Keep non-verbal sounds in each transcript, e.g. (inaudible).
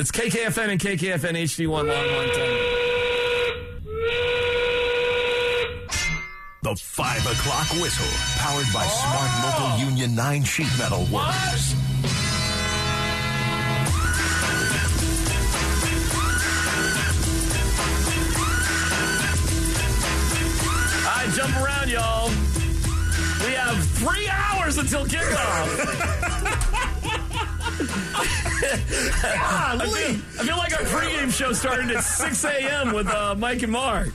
It's KKFN and KKFN HD1 Longmont. The 5 o'clock whistle, powered by oh. Smart Local Union 9 sheet metal workers. Right, jump around, y'all. We have three hours until kickoff. (laughs) I, feel, I feel like our pregame show started at 6 a.m. with uh, Mike and Mark.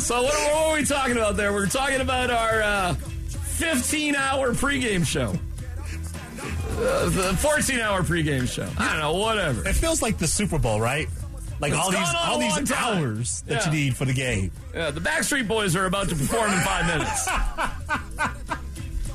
So what, what were we talking about there? We are talking about our uh, 15-hour pregame show. Uh, the 14-hour pregame show. I don't know, whatever. It feels like the Super Bowl, right? Like It's all these gone all these time. hours that Yeah. you need for the game. Yeah, the Backstreet Boys are about to perform in five minutes. (laughs)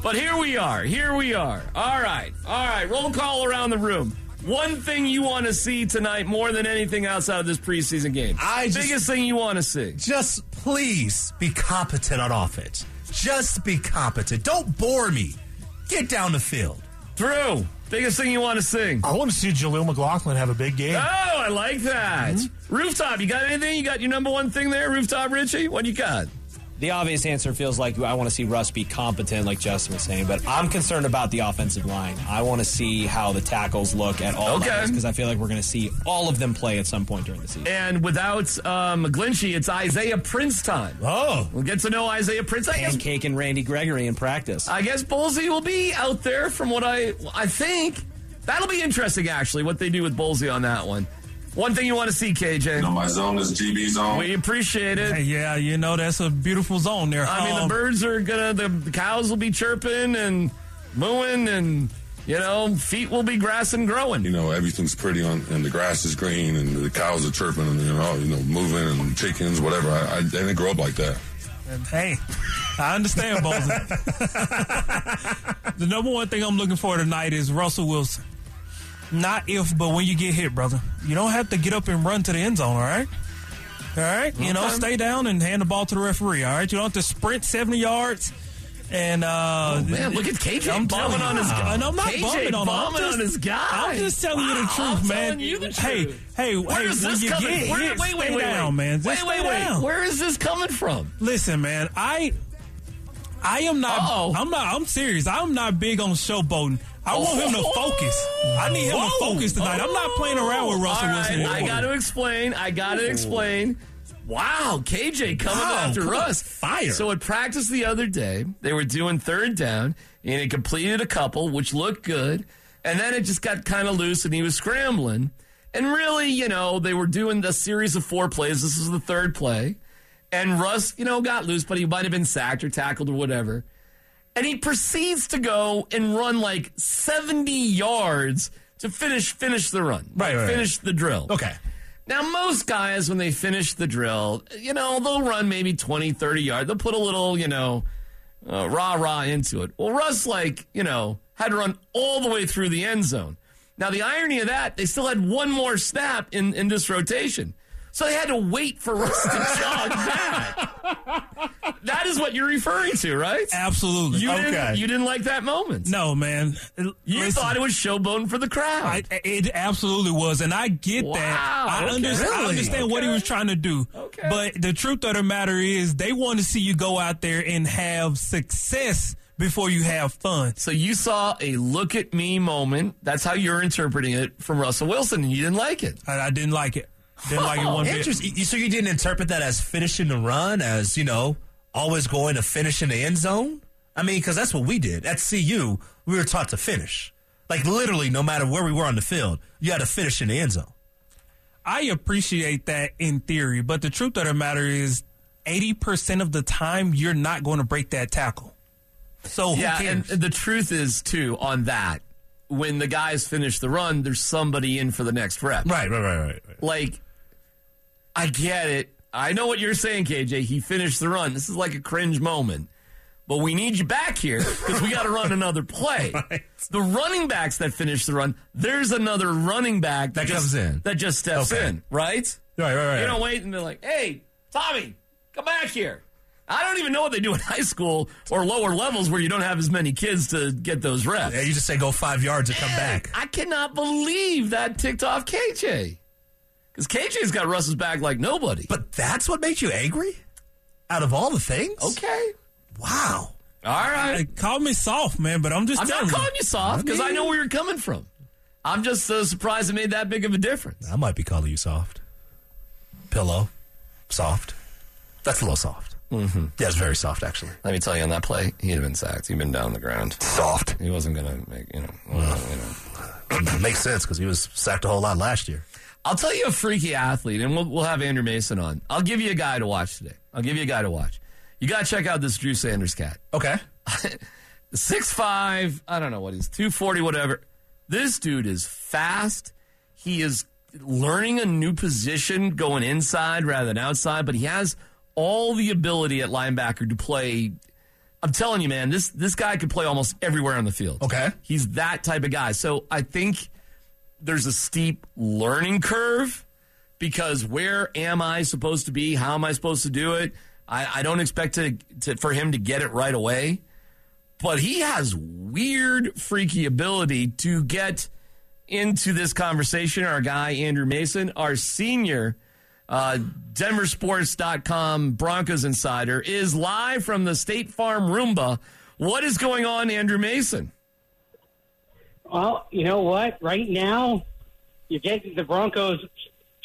but here we are. Here we are. All right. All right. Roll call around the room. One thing you want to see tonight more than anything outside of this preseason game. I just- Biggest thing you want to see. Just please be competent on offense. Just be competent. Don't bore me. Get down the field. Drew, biggest thing you want to see. I want to see Jaleel McLaughlin have a big game. Oh, I like that. Hmm? Rooftop, you got anything? You got your number one thing there, Rooftop Richie? What you got? The obvious answer feels like I want to see Russ be competent, like Justin was saying, but I'm concerned about the offensive line. I want to see how the tackles look at all Okay. because I feel like we're going to see all of them play at some point during the season. And without uh, McGlinchey, it's Isaiah Prince time. Oh. We'll get to know Isaiah Prince. I guess Pancake and Randy Gregory in practice. I guess Bolsey will be out there from what I I think. That'll be interesting, actually, what they do with Bolsey on that one. One thing you want to see, KJ. You know, my zone is GB zone. We appreciate it. Hey, yeah, you know that's a beautiful zone there. I mean, the Um, birds are gonna, the, the cows will be chirping and mooing, and you know, feet will be grass and growing. you know, everything's pretty on, and the grass is green, and the cows are chirping, and you know, you know, moving, and chickens, whatever. I, I, I didn't grow up like that. Hey, I understand, Bozeman. (laughs) the number one thing I'm looking for tonight is Russell Wilson. Not if, but when you get hit, brother. You don't have to get up and run to the end zone, all right? All right? You know, stay down and hand the ball to the referee, all right? You don't have to sprint 70 yards. And, uh, Oh, Man, look at KJ I'm bumming on his guy. And I'm not KJ bumming on him. Bumming just- on his guy. I'm just telling you the truth, I'm man. you the hey, truth. hey, Where hey, is this coming? get Where, hit, wait, wait, wait, down, wait. man. Just Wait, wait, wait. down. Where is this coming from? Listen, man, I I am not Uh-oh. I'm not I'm serious. I'm not big on showboating. I want him to oh. focus. I need him to focus tonight. I'm not playing around with oh, Russell All Wilson. right, I got to explain. I got to explain. Wow, KJ coming Wow, after come Russ. fire. So at practice the other day, they were doing third down, and he completed a couple, which looked good. And then it just got kind of loose, and he was scrambling. And really, you know, they were doing the series of four plays. This was the third play. And Russ, you know, got loose, but he might have been sacked or tackled or whatever. And he proceeds to go and run like 70 yards to finish finish the run. Right, right, Finish the drill. Okay. Now, most guys, when they finish the drill, you know, they'll run maybe 20, 30 yards. They'll put a little, you know, uh, rah rah into it. Well, Russ, like, you know, had to run all the way through the end zone. Now, the irony of that, they still had one more snap in, in this rotation. So they had to wait for Russ to (laughs) jog back. That is what you're referring to, right? Absolutely. You, Okay. didn't, you didn't like that moment. no, man. You Listen, thought it was showboating for the crowd. I, it absolutely was, and I get Wow, that. I, okay. understand, I Really? understand what he was trying to do. Okay. But the truth of the matter is, they want to see you go out there and have success before you have fun. So you saw a look at me moment. That's how you're interpreting it from Russell Wilson, and you didn't like it. I, I didn't like it. Didn't like it one bit. Interesting. So you didn't interpret that as finishing the run, as you know, always going to finish in the end zone. I mean, because that's what we did at CU. We were taught to finish, like literally, no matter where we were on the field, you had to finish in the end zone. I appreciate that in theory, but the truth of the matter is, eighty percent of the time you're not going to break that tackle. So who yeah, and the truth is too on that. When the guys finish the run, there's somebody in for the next rep. Right, right, right, right. right. Like, I get it. I know what you're saying, KJ. He finished the run. This is like a cringe moment. But we need you back here because we got to run another play. (laughs) The running backs that finish the run, there's another running back That just, comes in. That just steps Okay. in, right? Right, right, right. You don't wait and they're like, hey, Tommy, come back here. I don't even know what they do in (laughs) high school or lower levels where you don't have as many kids to get those reps. Yeah, you just say go five yards and come back. I cannot believe that ticked off KJ. Because KJ's got Russ's back like nobody. But that's what makes you angry? Out of all the things? okay. Wow. All right. Hey, call me soft, man, but I'm just I'm telling not calling you soft because I, know where you're coming from. I'm just uh, surprised it made that big of a difference. I might be calling you soft. Pillow. Soft. That's a little soft. Mm-hmm. Yeah, it's very soft, actually. Let me tell you, on that play, he'd have been sacked. He'd been down on the ground. Soft. He wasn't going to make, you know, well, you know. (clears throat) Makes sense because he was sacked a whole lot last year. I'll tell you a freaky athlete, and we'll, we'll have Andrew Mason on. I'll give you a guy to watch today. I'll give you a guy to watch. You got to check out this Drew Sanders cat. Okay. (laughs) Six five, I don't know what he's, 240, whatever. This dude is fast. He is learning a new position going inside rather than outside, but he has all the ability at linebacker to play. I'm telling you, man, this this guy could play almost everywhere on the field. Okay. He's that type of guy. So I think there's a steep learning curve because where am I supposed to be? How am I supposed to do it? I, I don't expect to, to for him to get it right away, but he has weird, freaky ability to get into this conversation. Our guy Andrew Mason, our senior uh, DenverSports.com Broncos insider, is live from the State Farm Roomba. What is going on, Andrew Mason? Well, you know what? Right now, you get the Broncos.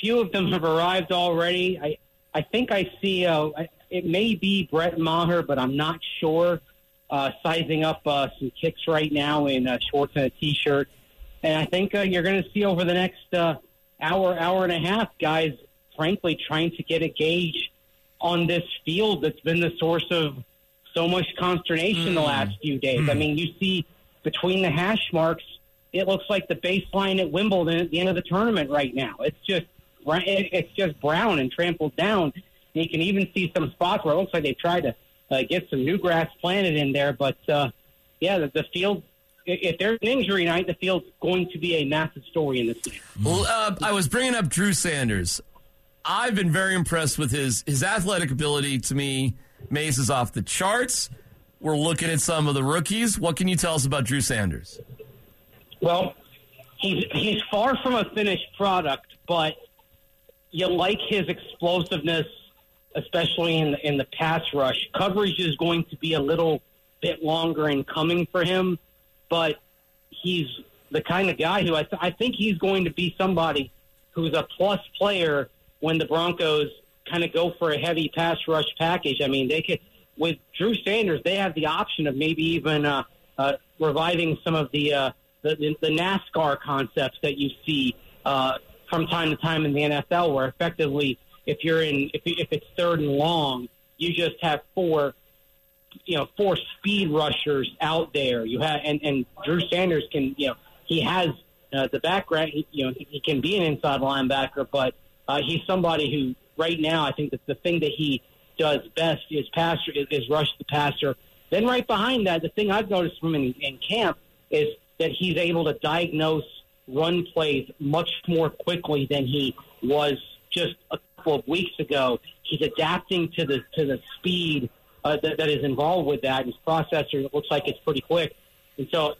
Few of them have arrived already. I, I think I see. Uh, it may be Brett Maher, but I'm not sure. Uh, sizing up uh, some kicks right now in uh, shorts and a t-shirt, and I think uh, you're going to see over the next uh, hour, hour and a half, guys. Frankly, trying to get a gauge on this field that's been the source of so much consternation the last few days. I mean, you see between the hash marks, it looks like the baseline at Wimbledon at the end of the tournament right now. It's just it's just brown and trampled down. And you can even see some spots where it looks like they've tried to uh, get some new grass planted in there. But uh, yeah, the, the field. If there's an injury night, the field's going to be a massive story in this game. Well, uh, I was bringing up Drew Sanders. I've been very impressed with his his athletic ability. To me, Mase is off the charts. We're looking at some of the rookies. What can you tell us about Drew Sanders? Well, he's he's far from a finished product, but you like his explosiveness, especially in the, in the pass rush. Coverage is going to be a little bit longer in coming for him, but he's the kind of guy who I, th- I think he's going to be somebody who's a plus player when the Broncos kind of go for a heavy pass rush package. I mean, they could with Drew Sanders, they have the option of maybe even uh, uh, reviving some of the, uh, the the NASCAR concepts that you see uh, from time to time in the NFL, where effectively, if you're in if, if it's third and long, you just have four you know four speed rushers out there. You have and, and Drew Sanders can you know he has uh, the background. He, you know he, can be an inside linebacker, but uh, he's somebody who right now I think that the thing that he does best is pass is, is rush the passer. Then right behind that, the thing I've noticed from in, in camp is that he's able to diagnose run plays much more quickly than he was just a couple of weeks ago. He's adapting to the to the speed uh, that, that is involved with that. His processor looks like it's pretty quick, and so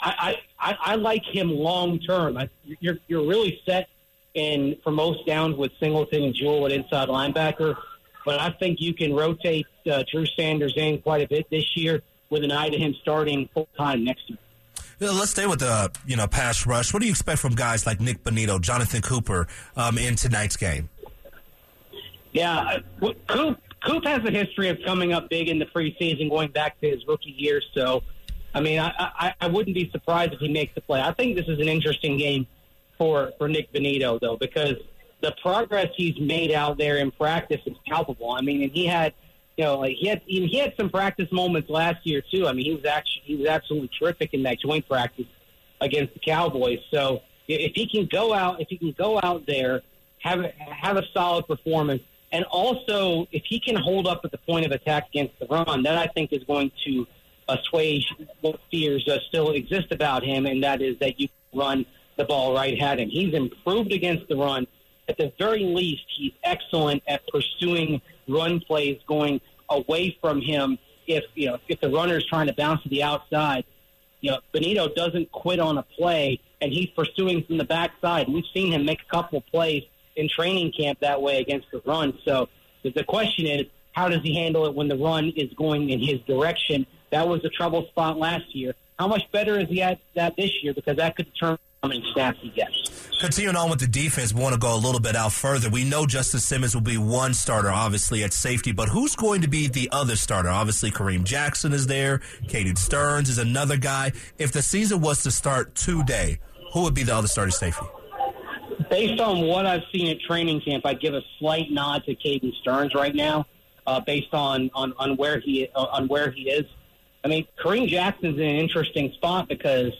I I, I, like him long term. You're you're really set in for most downs with Singleton and Jewell at inside linebacker, but I think you can rotate uh, Drew Sanders in quite a bit this year with an eye to him starting full time next year. Let's stay with the you know pass rush. What do you expect from guys like Nik Bonitto, Jonathan Cooper um, in tonight's game? Yeah, uh, Coop Coop has a history of coming up big in the preseason, going back to his rookie year. So, I mean, I, I, I wouldn't be surprised if he makes the play. I think this is an interesting game for for Nik Bonitto though, because the progress he's made out there in practice is palpable. I mean, and he had, you know, like he had he had some practice moments last year too. I mean, he was actually he was absolutely terrific in that joint practice against the Cowboys. So if he can go out, if he can go out there, have a, have a solid performance, and also if he can hold up at the point of attack against the run, that I think is going to assuage what fears uh, still exist about him, and that is that you run the ball right at him. He's improved against the run. At the very least, he's excellent at pursuing run plays going away from him if you know if the runner is trying to bounce to the outside. You know, Bonitto doesn't quit on a play, and he's pursuing from the backside. We've seen him make a couple plays in training camp that way against the run. So the- question is, how does he handle it when the run is going in his direction? That was a trouble spot last year. How much better is he at that this year? Because that could determine many snaps he gets. Continuing on with the defense, we want to go a little bit out further. We know Justin Simmons will be one starter, obviously, at safety, but who's going to be the other starter? Obviously, Kareem Jackson is there. Caden Sterns is another guy. If the season was to start today, who would be the other starter safety? Based on what I've seen at training camp, I'd give a slight nod to Caden Sterns right now, uh, based on, on, on where he uh, on where he is. I mean, Kareem Jackson's in an interesting spot because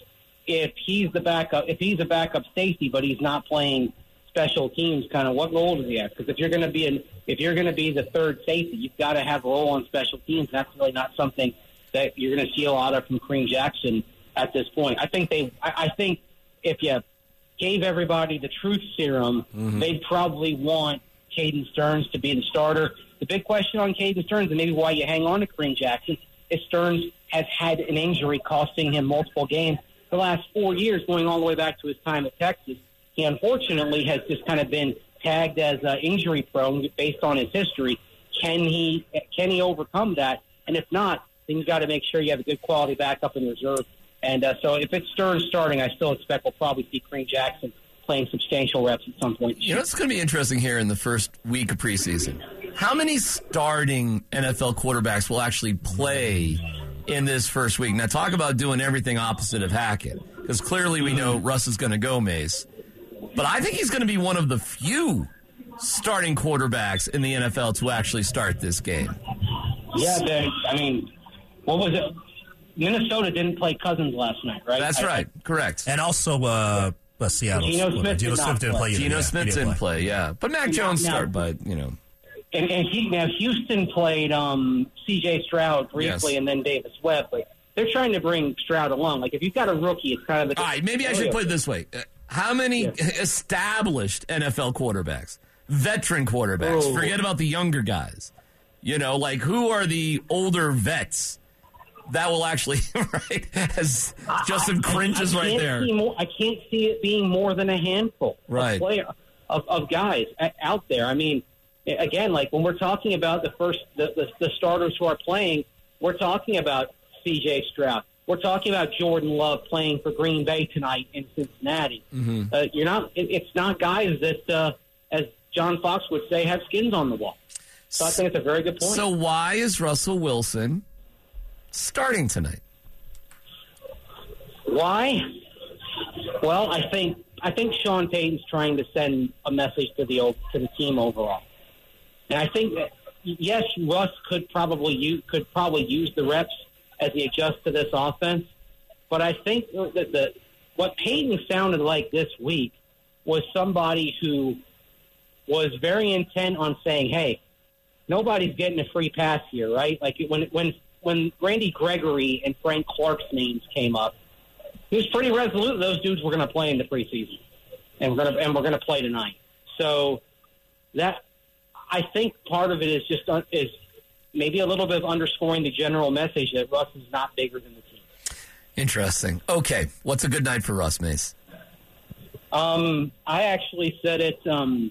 if he's the backup, if he's a backup safety, but he's not playing special teams, kind of what role does he have? Because if you're going to be an, if you're going to be the third safety, you've got to have a role on special teams. That's really not something that you're going to see a lot of from Kareem Jackson at this point. I think they, I, I think if you gave everybody the truth serum, mm-hmm. they'd probably want Caden Sterns to be the starter. The big question on Caden Sterns, and maybe why you hang on to Kareem Jackson, is Sterns has had an injury costing him multiple games the last four years, going all the way back to his time at Texas. He unfortunately has just kind of been tagged as uh, injury prone based on his history. Can he can he overcome that? And if not, then you've got to make sure you have a good quality backup in reserve. And uh, so if it's Sterns starting, I still expect we'll probably see Kareem Jackson playing substantial reps at some point. You know, it's going to be interesting here in the first week of preseason. How many starting NFL quarterbacks will actually play in this first week? Now, talk about doing everything opposite of Hackett, because clearly we know Russ is going to go Mase. But I think he's going to be one of the few starting quarterbacks in the NFL to actually start this game. Yeah, they, I mean, what was it? Minnesota didn't play Cousins last night, right? That's I- right. Correct. And also, uh, uh, Seattle. Geno Smith Geno did not Smith didn't play. play. Geno Yeah, Smith didn't play, yeah. But Mac Jones Now- start, but, you know. And, and he, now Houston played um, C.J. Stroud briefly, Yes. and then Davis Webb. But they're trying to bring Stroud along. Like if you've got a rookie, it's kind of the All right, maybe I should put it this way. Uh, How many (laughs) established NFL quarterbacks, veteran quarterbacks, forget about the younger guys, you know, like who are the older vets that will actually, (laughs) right, as Justin Cringe is I right there. More, I can't see it being more than a handful Right. of, player, of, of guys out there. I mean, again, like when we're talking about the first the, the, the starters who are playing, we're talking about C.J. Stroud. We're talking about Jordan Love playing for Green Bay tonight in Cincinnati. Mm-hmm. Uh, you're not. It, it's not guys that, uh, as John Fox would say, have skins on the wall. So I think it's a very good point. So why is Russell Wilson starting tonight? Why? Well, I think I think Sean Payton's trying to send a message to the to the team overall, and I think that yes, Russ could probably use, could probably use the reps as he adjusts to this offense, but I think that the what Payton sounded like this week was somebody who was very intent on saying, "Hey, nobody's getting a free pass here, right?" Like when when when Randy Gregory and Frank Clark's names came up, he was pretty resolute. Those dudes were going to play in the preseason, and we're going to and we're going to play tonight. So that I think part of it is just uh, is maybe a little bit of underscoring the general message that Russ is not bigger than the team. Interesting. Okay, what's a good night for Russ Mase? Um, I actually said it um,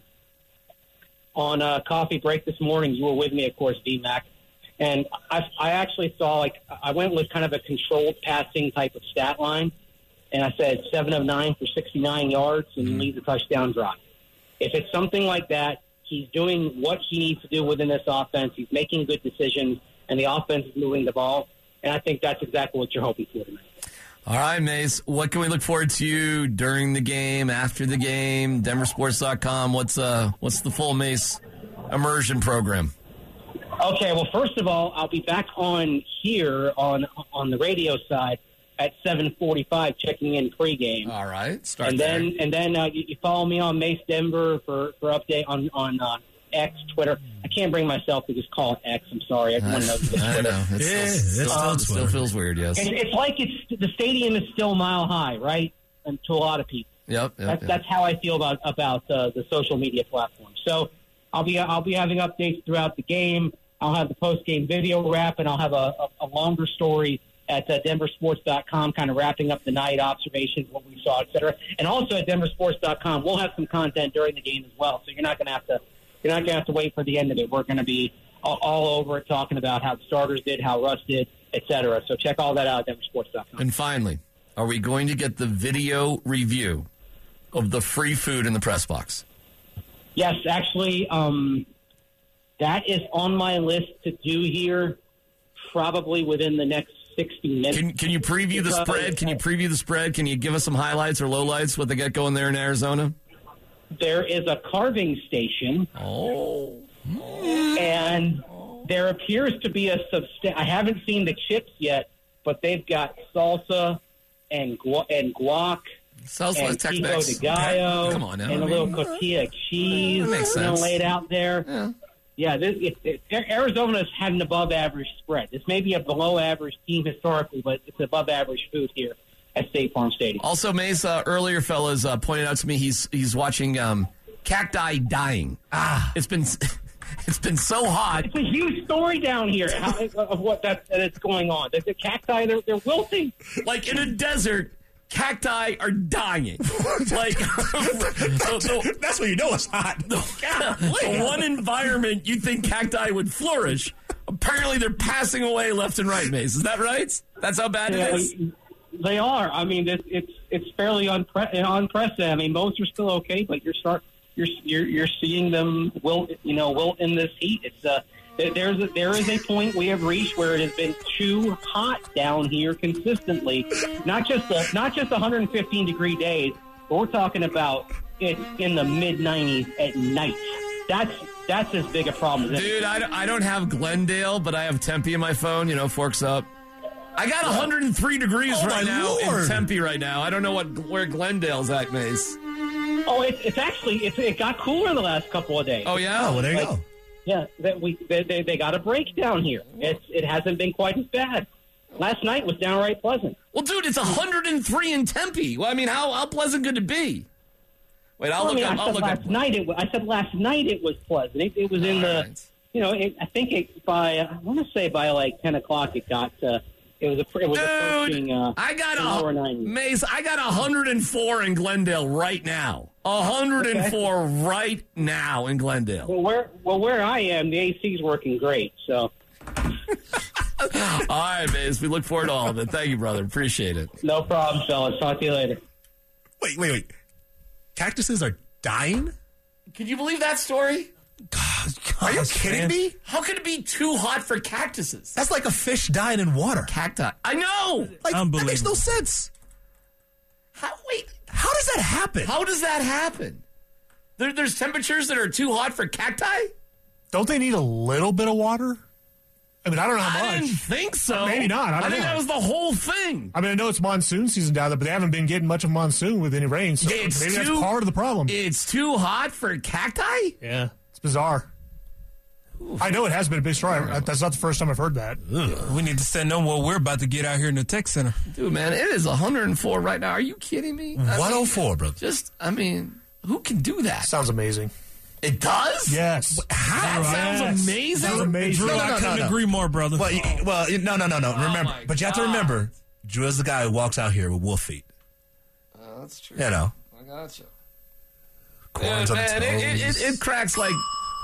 on a coffee break this morning. You were with me, of course, DMAC. And I, I actually saw, like, I went with kind of a controlled passing type of stat line. And I said seven of nine for 69 yards and leads a touchdown drive. If it's something like that, he's doing what he needs to do within this offense. He's making good decisions, and the offense is moving the ball. And I think that's exactly what you're hoping for tonight. All right, Mase. What can we look forward to during the game, after the game? DenverSports.com. What's uh, what's the full Mase immersion program? Okay, well, first of all, I'll be back on here on on the radio side at 7:45, checking in pregame, All right, start and there. then and then uh, you, you follow me on Mase Denver for for update on on uh, X Twitter. I can't bring myself to just call it X. I'm sorry, everyone knows it's I Twitter. know. It's Yeah, still, it's still, still still feels weird. Yes. It's, it's like it's the stadium is still mile high, right? And to a lot of people. Yep. yep, That's, yep. that's how I feel about about uh, the social media platform. So I'll be I'll be having updates throughout the game. I'll have the post game video wrap, and I'll have a, a, a longer story at uh, denversports.com, kind of wrapping up the night observations, what we saw, et cetera. And also at denversports.com, we'll have some content during the game as well. So you're not going to have to you're not going to have to wait for the end of it. We're going to be all, all over it, talking about how the starters did, how Russ did, et cetera. So check all that out at denversports.com. And finally, are we going to get the video review of the free food in the press box? Yes, actually, um, that is on my list to do here, probably within the next sixty minutes. Can Can you preview the spread? Can you preview the spread? Can you give us some highlights or lowlights what they got going there in Arizona? There is a carving station, Oh, and there appears to be a substan I haven't seen the chips yet, but they've got salsa and gu- and guac. Sounds and Tex-Mex. de gallo, Come on now, and I a mean, little tortilla cheese that makes you know, laid out there. Yeah. Yeah, this, it, it, Arizona's had an above average spread. This may be a below average team historically, but it's above average food here at State Farm Stadium. Also, Mase, uh, earlier fellas uh, pointed out to me he's he's watching um, cacti dying. Ah, it's been (laughs) it's been so hot. It's a huge story down here how, of what that, that is going on. The, the cacti, they're, they're wilting. Like in a desert, cacti are dying. (laughs) like (laughs) so, so, That's what you know it's hot. (laughs) the one environment you think cacti would flourish, apparently they're passing away left and right. Mase, is that right? That's how bad Yeah, it is. they are. I mean, it's it's, it's fairly unpre- unprecedented. I mean, most are still okay, but you're start you're you're, you're seeing them wilt, you know, wilt in this heat. It's uh, there- there's a, there is a point we have reached where it has been too hot down here consistently. Not just the not just 115 degree days, but we're talking about it's in the mid 90s at night. That's that's as big a problem as. Dude, I, don't- I don't have Glendale, but I have Tempe in my phone. You know, forks up. I got 103 degrees Oh, right my now in Tempe right now. I don't know what where Glendale's at, Mase. Oh, it's, it's actually it's, it got cooler the last couple of days. Oh yeah. Oh, well, there you Like- go. Yeah, that we they, they, they got a break down here. It's it hasn't been quite as bad. Last night was downright pleasant. Well, dude, it's 103 in Tempe. Well, I mean, how how pleasant could it be? Wait, I'll Well, I look mean, up. I I'll look last up. night it. I said last night it was pleasant. It, it was in the, you know, it, I think it by I want to say by like ten o'clock it got. Uh, it was a, it was approaching. Dude, Uh, I got an a 90. Mase. I got 104 in Glendale right now. 104 right now in Glendale. well, where well where I am, the AC's working great. So (laughs) All right, Mase. We look forward to all of it. Thank you, brother. Appreciate it. no problem, fellas. Talk to you later. Wait, wait, wait. Cactuses are dying? Can you believe that story? Are you kidding me? How could it be too hot for cactuses? That's like a fish dying in water. Cacti. I know. Like that makes no sense. How, wait, How does that happen? how does that happen? There, there's temperatures that are too hot for cacti? Don't they need a little bit of water? I mean, I don't know how much. I much. didn't think so. Maybe not. I don't think know. that was the whole thing. I mean, I know it's monsoon season down there, but they haven't been getting much of monsoon with any rain. So It's maybe too- that's part of the problem. It's too hot for cacti? yeah, it's bizarre. I know it has been a big story. I- That's not the first time I've heard that. We need to send them what we're about to get out here in the tech center. Dude, man, it is 104 right now. Are you kidding me? I mean, 104, brother. just, I mean, who can do that? Sounds amazing. It does? Yes. That sounds Yes. amazing. Sounds amazing. Drew, No, no, I couldn't no, no. agree more, brother. Well, you, well, you- no, no, no, no. Oh remember, my but you have to God. remember, Drew is the guy who walks out here with wolf feet. Oh, that's true. You know, I gotcha. corns on man, the it, it, toes. it, it cracks like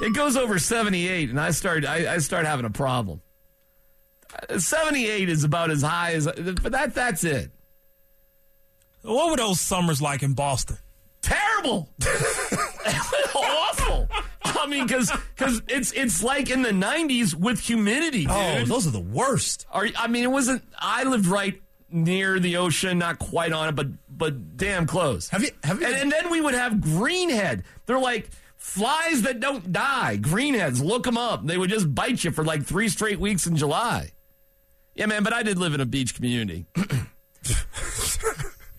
it goes over 78 and i start I, I start having a problem Uh, 78 is about as high as but that that's it what were those summers like in Boston? terrible (laughs) awful i mean because because it's it's like in the 90s with humidity dude. oh, those are the worst. Are, I mean, it wasn't. I lived right near the ocean, not quite on it, but but damn close. Have you- have you- And, and then we would have greenhead. They're like flies that don't die. Greenheads. Look them up. They would just bite you for like three straight weeks in July. Yeah, man. But I did live in a beach community. (coughs)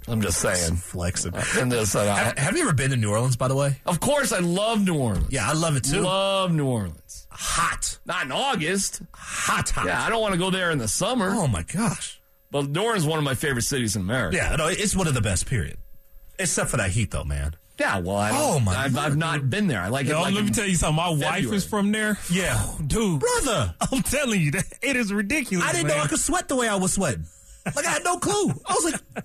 I'm just saying. Flexing. And this, Have, have you ever been to New Orleans, by the way? of course, I love New Orleans. Yeah, I love it too. Love New Orleans. hot, Not in August. hot, hot. Yeah, I don't want to go there in the summer. Oh my gosh. But New Orleans is one of my favorite cities in America. Yeah, no, it's one of the best. Period. Except for that heat, though, man. Yeah, well, I Oh, my I've, I've not been there. I like it. Yo, Like let me tell you something. My wife is from there. Yeah. (sighs) Dude, Brother, I'm telling you, that it is ridiculous. I didn't man. know I could sweat the way I was sweating. Like I had no clue. I was like,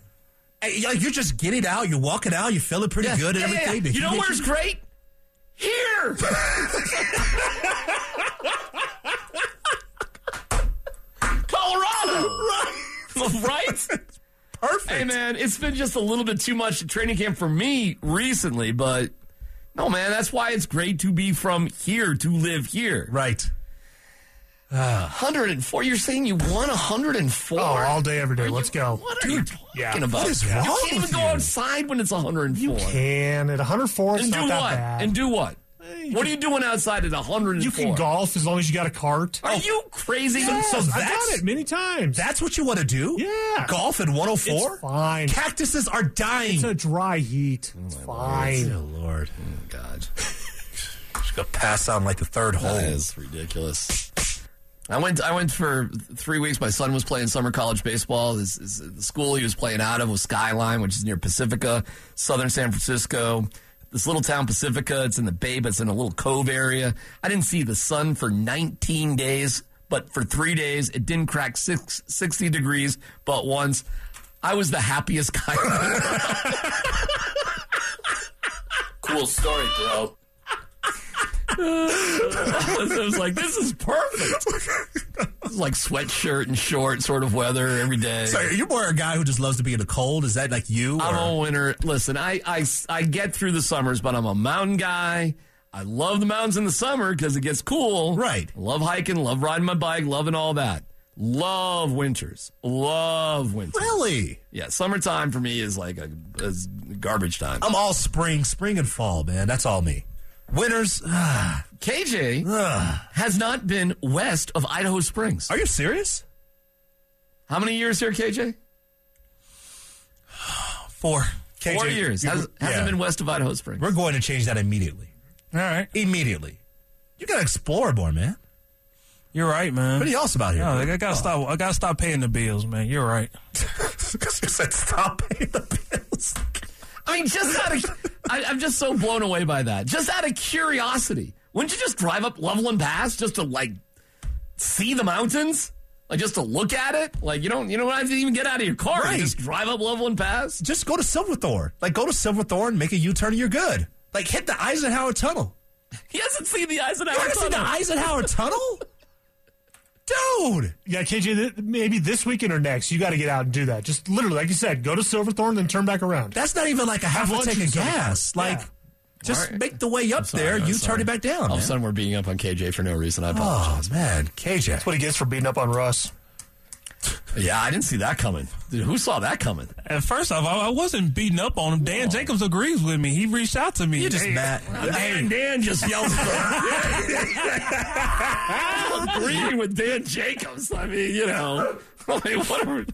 (laughs) like you're just getting out, you're walking out, you're feeling pretty Yeah, good and yeah, everything. yeah. You know where's you. great? Here. (laughs) Colorado. Right. (laughs) right? Perfect? Hey, man, it's been just a little bit too much training camp for me recently, but no, man, that's why it's great to be from here, to live here. Right. (sighs) 104. You're saying you won 104? Oh, all day, every day. Are Let's you- go. What are you Dude, talking yeah. about? What is you wrong can't even go you? outside when it's 104. You can. At 104, it's And not do that what? bad. And do what? You What are you doing outside at 104? you can golf as long as you got a cart. Are oh. you crazy? Yes, so I've that's- done it many times. That's what you want to do? Yeah. Golf at 104? It's fine. Cactuses are dying. It's a dry heat. Oh, it's fine. oh, Lord. God, (laughs) Just gonna pass out in like the third hole. that is ridiculous. I went. I went for three weeks. My son was playing summer college baseball. His, his, the school he was playing out of was Skyline, which is near Pacifica, southern San Francisco. This little town, Pacifica. It's in the Bay, but it's in a little cove area. I didn't see the sun for 19 days, but for three days, it didn't crack six, 60 degrees. But once, I was the happiest guy. (laughs) cool story, bro. I was like, this is perfect. It's like sweatshirt and short sort of weather every day. So are you more a guy who just loves to be in the cold? Is that like you? I'm or- a winter. Listen, I, I, I get through the summers, but I'm a mountain guy. I love the mountains in the summer because it gets cool. Right. I love hiking, love riding my bike, loving all that. Love winters. Love winters. Really? Yeah, summertime for me is like a is garbage time. I'm all spring, spring and fall, man. That's all me. Winters. ah, (sighs) KJ (sighs) has not been west of Idaho Springs. Are you serious? How many years here, KJ? (sighs) Four. Four years. Has, hasn't yeah. been west of Idaho Springs. We're going to change that immediately. All right. Immediately. You gotta explore more, man. You're right, man. What are y'all about here? No, man? I gotta stop. I gotta stop paying the bills, man. You're right. (laughs) Because you said stop paying the bills. I mean, just out of, (laughs) I, I'm just so blown away by that. Just out of curiosity, wouldn't you just drive up Loveland Pass just to like see the mountains, like just to look at it? Like you don't, you don't have to even get out of your car. Right. You just drive up Loveland Pass. Just go to Silverthorne. Like, go to Silverthorne, make a U turn, and you're good. Like, hit the Eisenhower Tunnel. He hasn't seen the Eisenhower Tunnel. You haven't seen the Eisenhower Tunnel? (laughs) Dude! Yeah, KJ, maybe this weekend or next, you got to get out and do that. Just literally, like you said, go to Silverthorne, then turn back around. That's not even like a half a lunch tank in of gas. Like, Yeah. just All right. make the way up Sorry, there, I'm you sorry. turn it back down. All of a sudden, we're beating up on KJ for no reason. I Oh, man. KJ. That's what he gets for beating up on Russ. Yeah, I didn't see that coming. Dude, who saw that coming? And first off, I, I wasn't beating up on him. Dan Jacobs agrees with me. He reached out to me. You just mad. Dan, Dan just yells. (laughs) Agreeing with Dan Jacobs. I mean, you know, (laughs) I mean, whatever.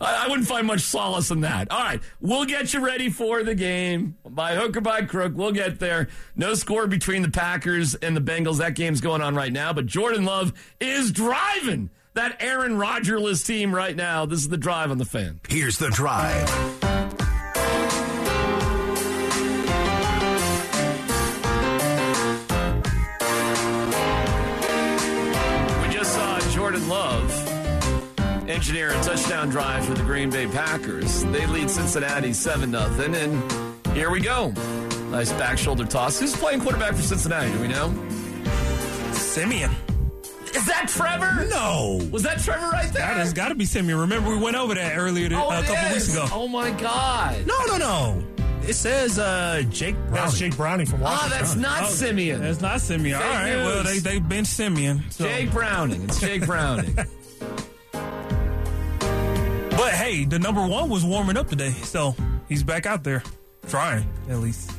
I, I wouldn't find much solace in that. All right, we'll get you ready for the game by hook or by crook. We'll get there. No score between the Packers and the Bengals. That game's going on right now. But Jordan Love is driving that Aaron Rodgerless team right now. This is the drive on the fan. Here's the drive. We just saw Jordan Love engineer a touchdown drive for the Green Bay Packers. They lead Cincinnati 7 0. And here we go. Nice back shoulder toss. Who's playing quarterback for Cincinnati? Do we know? Siemian. Is that Trevor? No. Was that Trevor right there? That has got to be Siemian. Remember, we went over that earlier th- Oh, a couple is. weeks ago. Oh my God. No, no, no. It says uh, Jake Brown. That's Jake Browning from Ah, Washington. that's not Siemian. That's not Siemian. Fake All right. Well, they news. they bench Siemian. So. Jake Browning. It's Jake Browning. (laughs) But hey, the number one was warming up today, so he's back out there trying at least.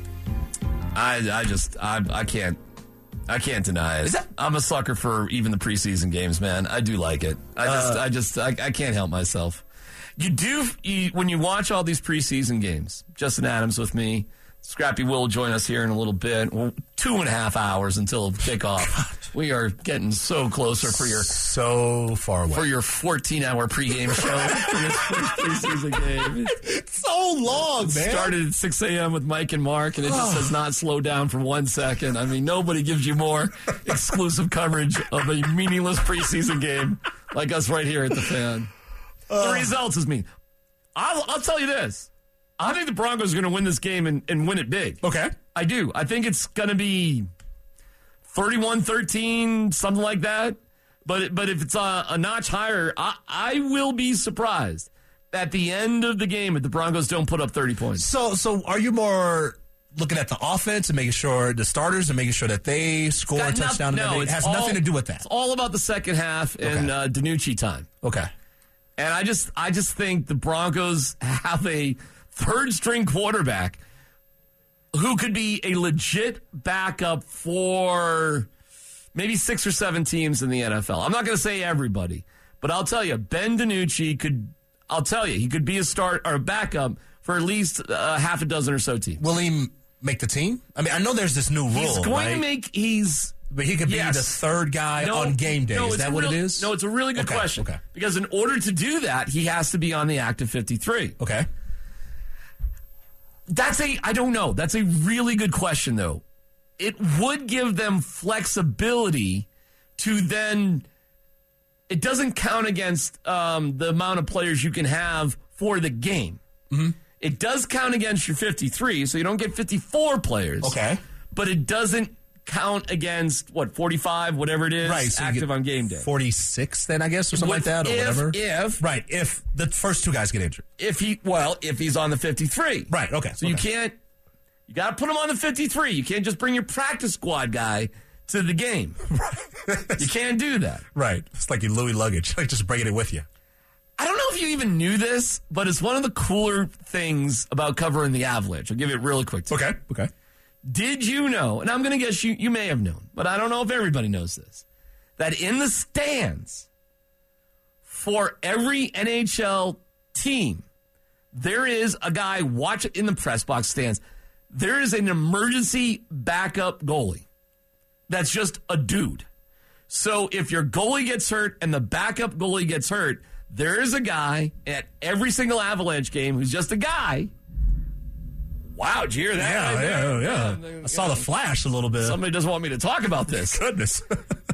I I just I I can't I can't deny it. I'm a sucker for even the preseason games, man. I do like it. I just I just I, I can't help myself. You do you, when you watch all these preseason games. Justin Adams with me. Scrappy will join us here in a little bit. Well, two and a half hours until kickoff. (laughs) we are getting so closer for your So far away. for your 14 hour pregame show for this first preseason game. so long, It started at 6 a.m. with Mike and Mark, and it just (sighs) has not slowed down for one second. I mean, nobody gives you more (laughs) exclusive coverage of a meaningless preseason game like us right here at the fan. (sighs) the results is mean. I'll, I'll tell you this. I think the Broncos are going to win this game and, and win it big. Okay. I do. I think it's going to be 31 13, something like that. But but if it's a, a notch higher, I, I will be surprised at the end of the game if the Broncos don't put up 30 points. So, so are you more looking at the offense and making sure the starters and making sure that they score a touchdown? no, it has all- nothing to do with that. It's all about the second half and Okay. uh, DiNucci time. Okay. And I just I just think the Broncos (laughs) have a third string quarterback who could be a legit backup for maybe six or seven teams in the NFL. I'm not going to say everybody, but I'll tell you, Ben DiNucci could. I'll tell you, he could be a start or a backup for at least uh, half a dozen or so teams. Will he make the team? I mean, I know there's this new rule. He's going right? to make. He's but he could be Yes. the third guy on game day. no, is that what real- it is? No, it's a really good Okay, question. okay. Because in order to do that, he has to be on the active 53. okay. That's a I don't know. That's a really good question though. It would give them flexibility to then it doesn't count against um, the amount of players you can have for the game. Mm-hmm. It does count against your 53, so you don't get 54 players. Okay. But it doesn't count against what 45, whatever it is, Right. So active on game day. 46 then, I guess, or something like that, or if- whatever. if- Right. If the first two guys get injured. if he well, if he's on the 53. Right, okay, So you can't you got to put him on the 53. You can't just bring your practice squad guy to the game. (laughs) you can't do that. Right. It's like your Louis luggage. (laughs) Like just bringing it with you. I don't know if you even knew this, but it's one of the cooler things about covering the Avalanche. I'll give you it really quick. Okay. Okay. Did you know, and I'm going to guess you, you may have known, but I don't know if everybody knows this, that in the stands for every NHL team, there is a guy watch in the press box stands. There is an emergency backup goalie. That's just a dude. So if your goalie gets hurt and the backup goalie gets hurt, there is a guy at every single Avalanche game who's just a guy. Wow, did you hear that? Yeah, right there? yeah, oh, yeah. Oh, I saw the flash a little bit. Somebody doesn't want me to talk about this. (laughs) Goodness. (laughs)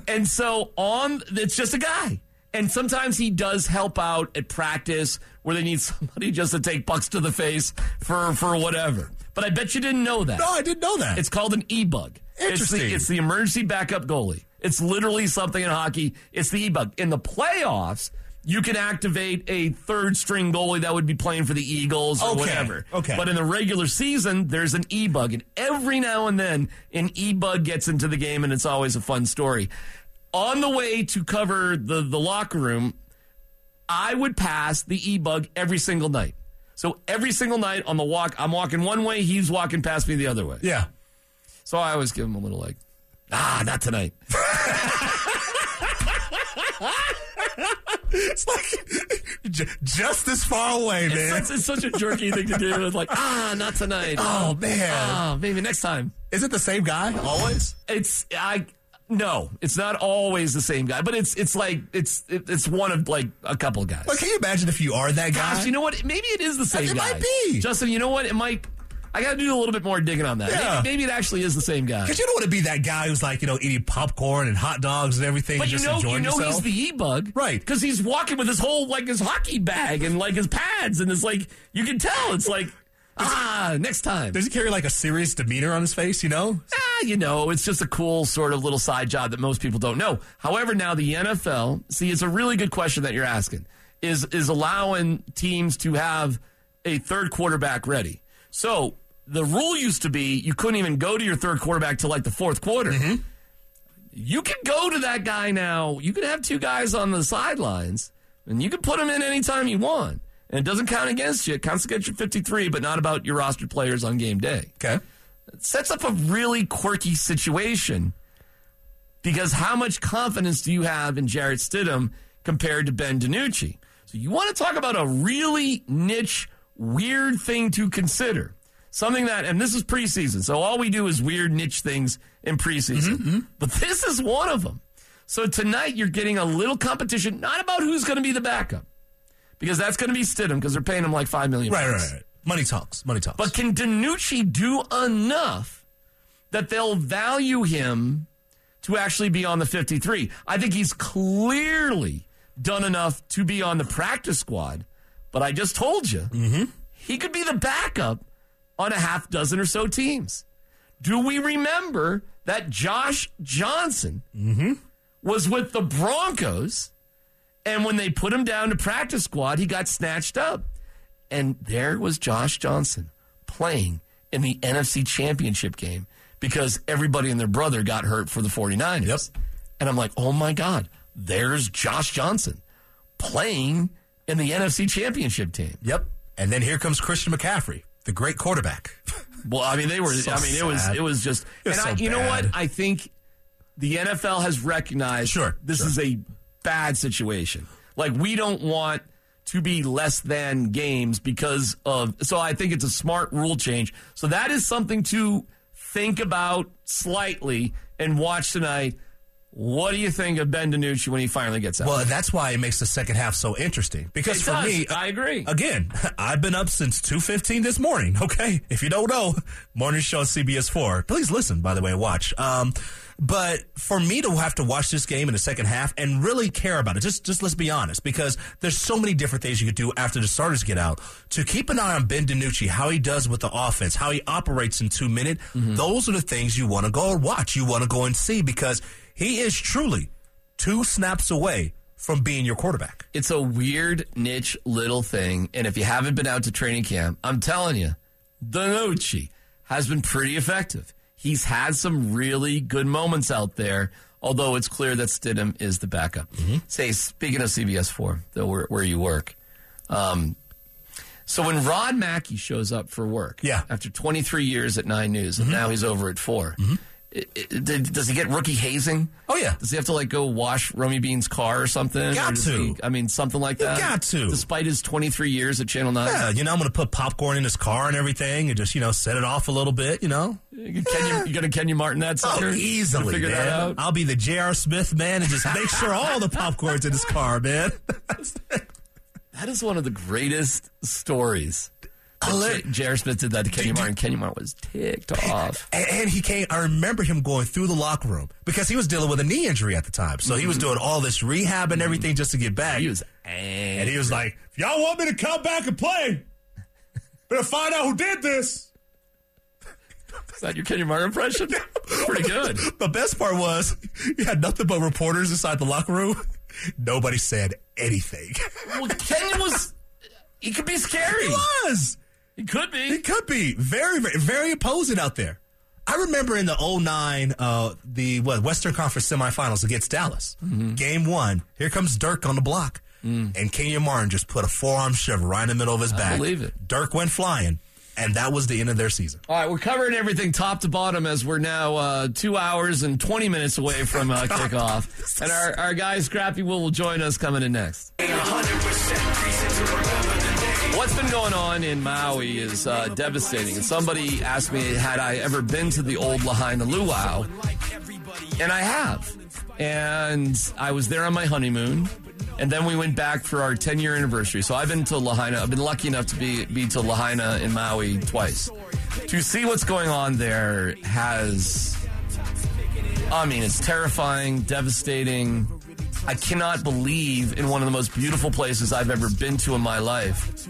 And so on, it's just a guy. And sometimes he does help out at practice where they need (laughs) somebody just to take bucks to the face for, for whatever. But I bet you didn't know that. no, I didn't know that. It's called an e-bug. It's Interesting. the, it's the emergency backup goalie. It's literally something in hockey. It's the e-bug. In the playoffs, you can activate a third string goalie that would be playing for the Eagles or Okay, whatever. okay. But in the regular season, there's an e-bug. And every now and then, an e-bug gets into the game, and it's always a fun story. On the way to cover the, the locker room, I would pass the e-bug every single night. So every single night on the walk, I'm walking one way, he's walking past me the other way. yeah. So I always give him a little like, ah, not tonight. (laughs) It's like j- just this far away, It's man. such, it's such a jerky thing to do. It's like, ah, not tonight. Oh, man. Ah, maybe next time. Is it the same guy always? It's I. No, it's not always the same guy, but it's it's like it's it, it's one of like a couple of guys. But can you imagine if you are that guy? Gosh, you know what? Maybe it is the same it guy. might be. Justin, you know what? It might. I got to do a little bit more digging on that. Yeah. Maybe, maybe it actually is the same guy. Because you don't want to be that guy who's like, you know, eating popcorn and hot dogs and everything But and you just know, you enjoying know yourself. he's the e-bug, Right. Because he's walking with his whole like his hockey bag and like his pads, and it's like you can tell it's like ah, next time. Does he carry like a serious demeanor on his face, you know? Ah, you know, it's just a cool sort of little side job that most people don't know. However, now the NFL, see, it's a really good question that you're asking. Is is allowing teams to have a third quarterback ready? So the rule used to be you couldn't even go to your third quarterback till like the fourth quarter. Mm-hmm. You can go to that guy now. You can have two guys on the sidelines, and you can put them in anytime you want. And it doesn't count against you. It counts against your 53, but not about your rostered players on game day Okay. It sets up a really quirky situation because how much confidence do you have in Jarrett Stidham compared to Ben DiNucci? So you want to talk about a really niche, weird thing to consider. Something that, and this is preseason, so all we do is weird niche things in preseason. Mm-hmm, mm-hmm. But this is one of them. So tonight you're getting a little competition, not about who's going to be the backup, because that's going to be Stidham because they're paying him like five million. Right, right, right. Money talks. Money talks. But can DiNucci do enough that they'll value him to actually be on the 53? I think he's clearly done enough to be on the practice squad. But I just told you, mm-hmm. he could be the backup on a half dozen or so teams. Do we remember that Josh Johnson mm-hmm. was with the Broncos? And when they put him down to practice squad, he got snatched up. And there was Josh Johnson playing in the NFC Championship game because everybody and their brother got hurt for the 49ers. Yep. And I'm like, oh my God, there's Josh Johnson playing in the NFC Championship team. yep. And then here comes Christian McCaffrey, the great quarterback. Well, I mean, they were. So I mean, it was. It was just. It was and I, so you know what? I think the NFL has recognized. Sure, this sure. is a bad situation. Like we don't want to be less than games because of. So I think it's a smart rule change. So that is something to think about slightly and watch tonight. What do you think of Ben DiNucci when he finally gets out? Well, that's why it makes the second half so interesting. Because It for does. me, I agree. Again, (laughs) I've been up since two fifteen this morning. Okay, if you don't know, morning show on CBS four. Please listen. By the way, watch. Um, but for me to have to watch this game in the second half and really care about it, just just let's be honest, because there's so many different things you could do after the starters get out. To keep an eye on Ben DiNucci, how he does with the offense, how he operates in two minute. Those are the things you want to go and watch. You want to go and see because he is truly two snaps away from being your quarterback. it's a weird niche little thing. And if you haven't been out to training camp, I'm telling you, DiNucci has been pretty effective. He's had some really good moments out there, although it's clear that Stidham is the backup. Mm-hmm. Say, speaking of CBS 4, though, where, where you work, um, so when Rod Mackey shows up for work, Yeah. after 23 years at Nine News, and mm-hmm. now he's over at 4, i- i- did- does he get rookie hazing? Oh, yeah. Does he have to like go wash Romi Bean's car or something? Got Or to. he- I mean, something like that. got to. Despite his 23 years at Channel 9. Yeah, you know, I'm going to put popcorn in his car and everything and just, you know, set it off a little bit, you know? You Kenya, you gonna Kenyon Martin that oh, sucker? Oh, easily, Figure man. that out. I'll be the J.R. Smith man and just make sure all the popcorn's in his car, man. (laughs) That is one of the greatest stories. Hilarious. J- J.R. Smith did that to Kenyon Martin. Kenny Martin was ticked off. And, and he came. I remember him going through the locker room because he was dealing with a knee injury at the time. So he was doing all this rehab and everything just to get back. Mm-hmm. He was angry. and he was like, "If y'all want me to come back and play, better find out who did this." (laughs) Is that your Kenny Martin impression? (laughs) Pretty good. The best part was you had nothing but reporters inside the locker room. Nobody said anything. Well, Kenyon was. He could be scary. He was. He could be. It could be very, very, very opposing out there. I remember in the 09, uh, the what Western Conference semifinals against Dallas, Mm-hmm. game one. Here comes Dirk on the block, and Kenyon Martin just put a forearm shove right in the middle of his back. Mm. believe it. Dirk went flying, and that was the end of their season. All right, we're covering everything top to bottom as we're now uh, two hours and 20 minutes away from uh, (laughs) kickoff. And our, our guy, Scrappy Will, will join us coming in next. What's been going on in Maui is uh, devastating. Somebody asked me, had I ever been to the old Lahaina Luau? And I have. And I was there on my honeymoon. And then we went back for our 10 year anniversary. So I've been to Lahaina. I've been lucky enough to be, be to Lahaina in Maui twice. To see what's going on there has, I mean, it's terrifying, devastating. I cannot believe in one of the most beautiful places I've ever been to in my life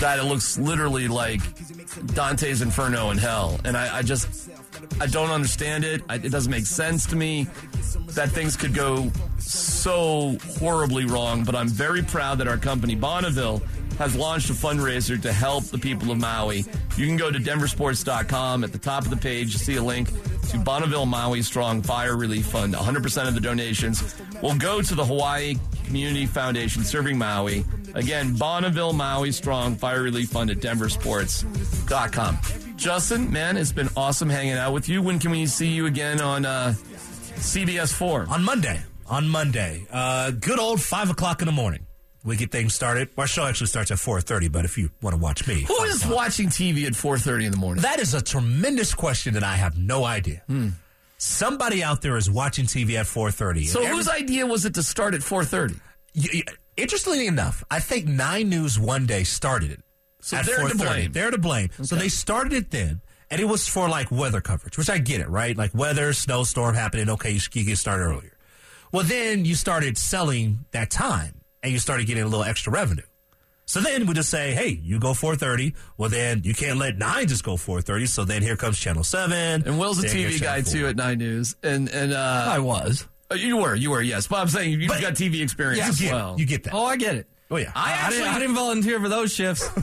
that it looks literally like Dante's Inferno in hell. And I, I just, I don't understand it. I, it doesn't make sense to me that things could go so horribly wrong. But I'm very proud that our company, Bonneville, has launched a fundraiser to help the people of Maui. You can go to denversports.com. At the top of the page, see a link to Bonneville Maui Strong Fire Relief Fund. 100% of the donations will go to the Hawaii Community Foundation serving Maui. Again, Bonneville Maui Strong Fire Relief Fund at denversports.com. Justin, man, it's been awesome hanging out with you. When can we see you again on uh, CBS 4? On Monday, on Monday, uh, good old five o'clock in the morning. We get things started. Our show actually starts at 4.30, but if you want to watch me. Who is watching TV at 4:30 in the morning? That is a tremendous question that I have no idea. Hmm. Somebody out there is watching TV at 4.30. so And every- whose idea was it to start at 4:30? Y- y- Interestingly enough, I think Nine News one day started it. So they're to blame. They're to blame. So they started it then, and it was for like weather coverage, which I get it, right? Like weather, snowstorm happening. Okay, you should get started earlier. Well, then you started selling that time, and you started getting a little extra revenue. So then we just say, hey, you go 4:30. Well, then you can't let Nine just go 4:30. So then here comes Channel Seven, And Will's a TV guy Channel too at Nine News, and and uh, I was. uh, you were you were yes, but I'm saying you've But- got TV experience You as get, well. you get that. Oh, I get it. Oh yeah. I I, actually didn't, I didn't volunteer for those shifts. (laughs)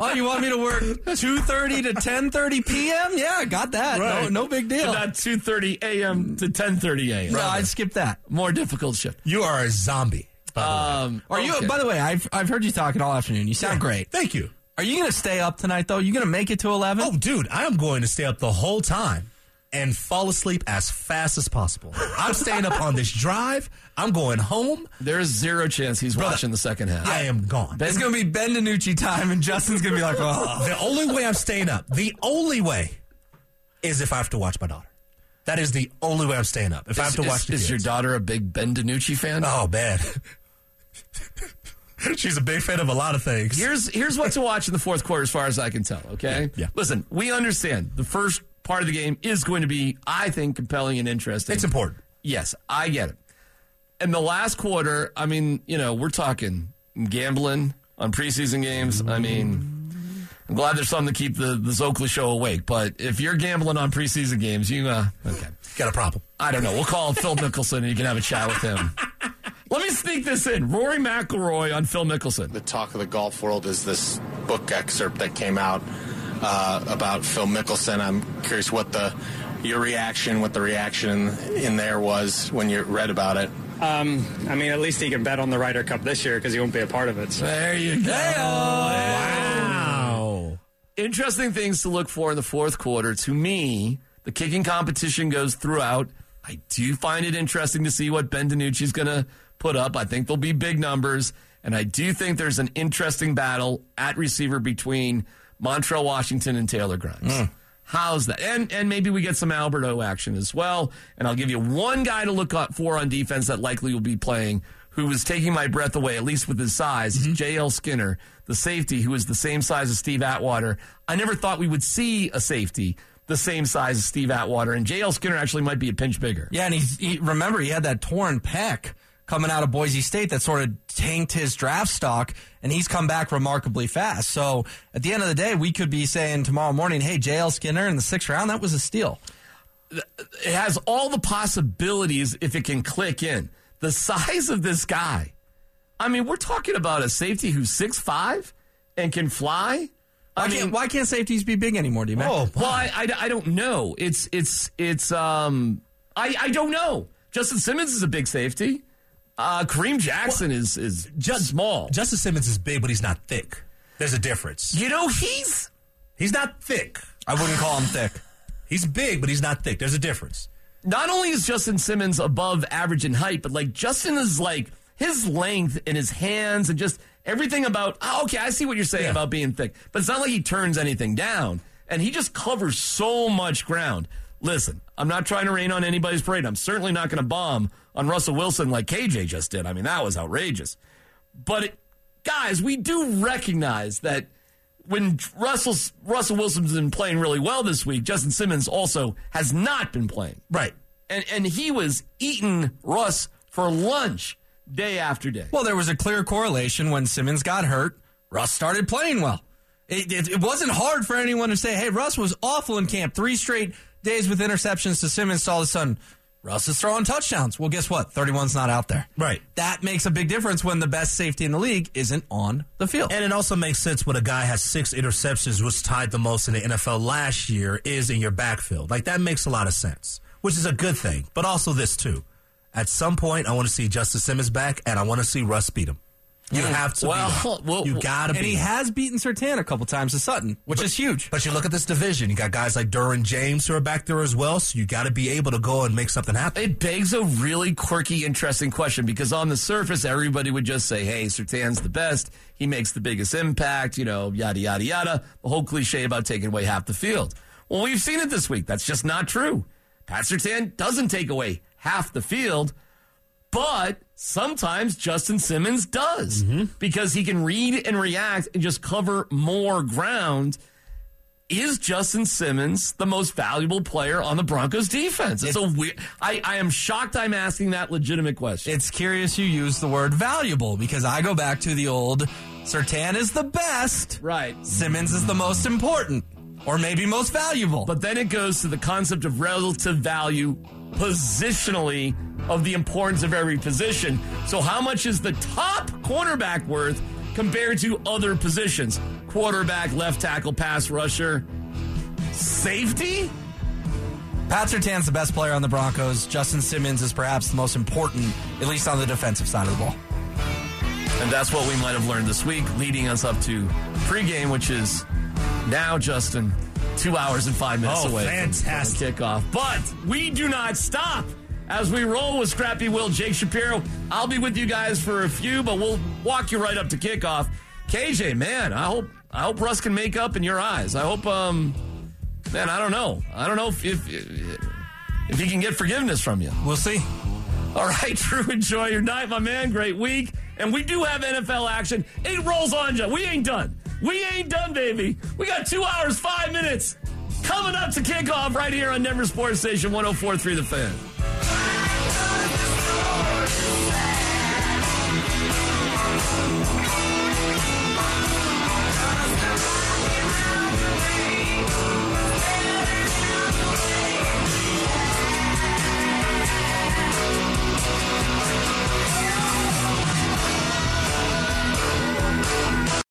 oh, you want me to work 2.30 to 10.30 p.m.? Yeah, I got that. No, Right. no big But deal. not 2:30 a.m. to 10:30 a.m. No, I'd skip that. More difficult shift. You are a zombie. By the way. Um, Are you? By the way, I've I've heard you talking all afternoon. You sound great. Thank you. Are you going to stay up tonight though? You going to make it to eleven? Oh, dude, I am going to stay up the whole time and fall asleep as fast as possible. I'm staying up on this drive. I'm going home. There's zero chance he's watching the second half. I am gone. it's going to be Ben DiNucci time, and Justin's going to be like, oh. The only way I'm staying up, the only way, is if I have to watch my daughter. That is the only way I'm staying up. If I have to is, watch the is your daughter a big Ben DiNucci fan? Oh man, (laughs) she's a big fan of a lot of things. Here's here's what to watch in the fourth quarter, as far as I can tell. Okay. Yeah. Listen, we understand the first part of the game is going to be, I think, compelling and interesting. It's important. Yes, I get it. And the last quarter, I mean, you know, we're talking gambling on preseason games. I mean, I'm glad there's something to keep the the Oakley show awake. But if you're gambling on preseason games, you uh, okay. Got a problem. I don't know. We'll call Phil Mickelson and you can have a chat with him. Let me sneak this in. Rory McIlroy on Phil Mickelson. The talk of the golf world is this book excerpt that came out uh, about Phil Mickelson. I'm curious what the your reaction, what the reaction in there was when you read about it. Um, I mean, at least he can bet on the Ryder Cup this year because he won't be a part of it. So. There you go. Wow. Interesting things to look for in the fourth quarter. To me, the kicking competition goes throughout. I do find it interesting to see what Ben DiNucci's going to put up. I think there'll be big numbers. And I do think there's an interesting battle at receiver between Montrell Washington and Taylor Grimes. Hmm. How's that? And and maybe we get some Alberto action as well. And I'll give you one guy to look up for on defense that likely will be playing, who is taking my breath away, at least with his size. Mm-hmm. is J.L. Skinner, the safety, who is the same size as Steve Atwater. I never thought we would see a safety the same size as Steve Atwater, and J.L. Skinner actually might be a pinch bigger. Yeah, and he's he, remember he had that torn pec coming out of Boise State that sort of tanked his draft stock, and he's come back remarkably fast. So at the end of the day, we could be saying tomorrow morning, "Hey, J.L. Skinner in the sixth round, that was a steal." it has all the possibilities if it can click in. The size of this guy. I mean, we're talking about a safety who's six five and can fly. Why, I mean, can't, why can't safeties be big anymore, D. Oh, well, I, I, I don't know. It's it's it's um I I don't know. Justin Simmons is a big safety. Uh, Kareem Jackson is is just small. Justin Simmons is big, but he's not thick. There's a difference. you know, he's He's not thick. I wouldn't call him thick. He's big, but he's not thick. There's a difference. not only is Justin Simmons above average in height, but like Justin is like his length and his hands and just everything about. Oh, okay, I see what you're saying Yeah. about being thick, but it's not like he turns anything down, and he just covers so much ground. Listen, I'm not trying to rain on anybody's parade. I'm certainly not going to bomb on Russell Wilson like KJ just did. I mean, that was outrageous. But it, guys, we do recognize that when Russell Russell Wilson's been playing really well this week, Justin Simmons also has not been playing Right. and and he was eating Russ for lunch day after day. Well, there was a clear correlation when Simmons got hurt. Russ started playing well. It, it, it wasn't hard for anyone to say, "Hey, Russ was awful in camp. Three straight days with interceptions to Simmons. All of a sudden, Russ is throwing touchdowns." Well, guess what? 31's not out there. Right. That makes a big difference when the best safety in the league isn't on the field. And it also makes sense when a guy has six interceptions, which tied the most in the NFL last year, is in your backfield. Like that makes a lot of sense, which is a good thing. But also this too. At some point, I want to see Justin Simmons back, and I want to see Russ beat him. You have to. Well, be. (laughs) you gotta and be. he has beaten Surtain a couple times to Sutton, which is huge. But you look at this division. You got guys like Derwin James who are back there as well. So you got to be able to go and make something happen. It begs a really quirky, interesting question because on the surface, everybody would just say, hey, Surtain's the best. He makes the biggest impact, you know, yada, yada, yada. The whole cliche about taking away half the field. Well, we've seen it this week. That's just not true. Pat Surtain doesn't take away half the field, but sometimes Justin Simmons does mm-hmm. because he can read and react and just cover more ground. Is Justin Simmons the most valuable player on the Broncos defense? It's a weird. I, I am shocked I'm asking that legitimate question. It's curious you use the word valuable because I go back to the old Surtain is the best. Right. Simmons is the most important. Or maybe most valuable. But then it goes to the concept of relative value positionally of the importance of every position. So, how much is the top cornerback worth compared to other positions? Quarterback, left tackle, pass rusher, safety? Pat Surtain's the best player on the Broncos. Justin Simmons is perhaps the most important, at least on the defensive side of the ball. And that's what we might have learned this week, leading us up to pregame, which is now, Justin, two hours and five minutes Oh, away fantastic. from kickoff. But we do not stop as we roll with Scrappy Will, Jake Shapiro. I'll be with you guys for a few, but we'll walk you right up to kickoff. KJ, man, I hope I hope Russ can make up in your eyes. I hope, um, man, I don't know. I don't know if if, if he can get forgiveness from you. We'll see. All right, (laughs) Drew, enjoy your night, my man. Great week. And we do have NFL action. It rolls on you. We ain't done. We ain't done, baby. We got two hours, five minutes coming up to kickoff right here on Denver Sports Station 1043 The Fan.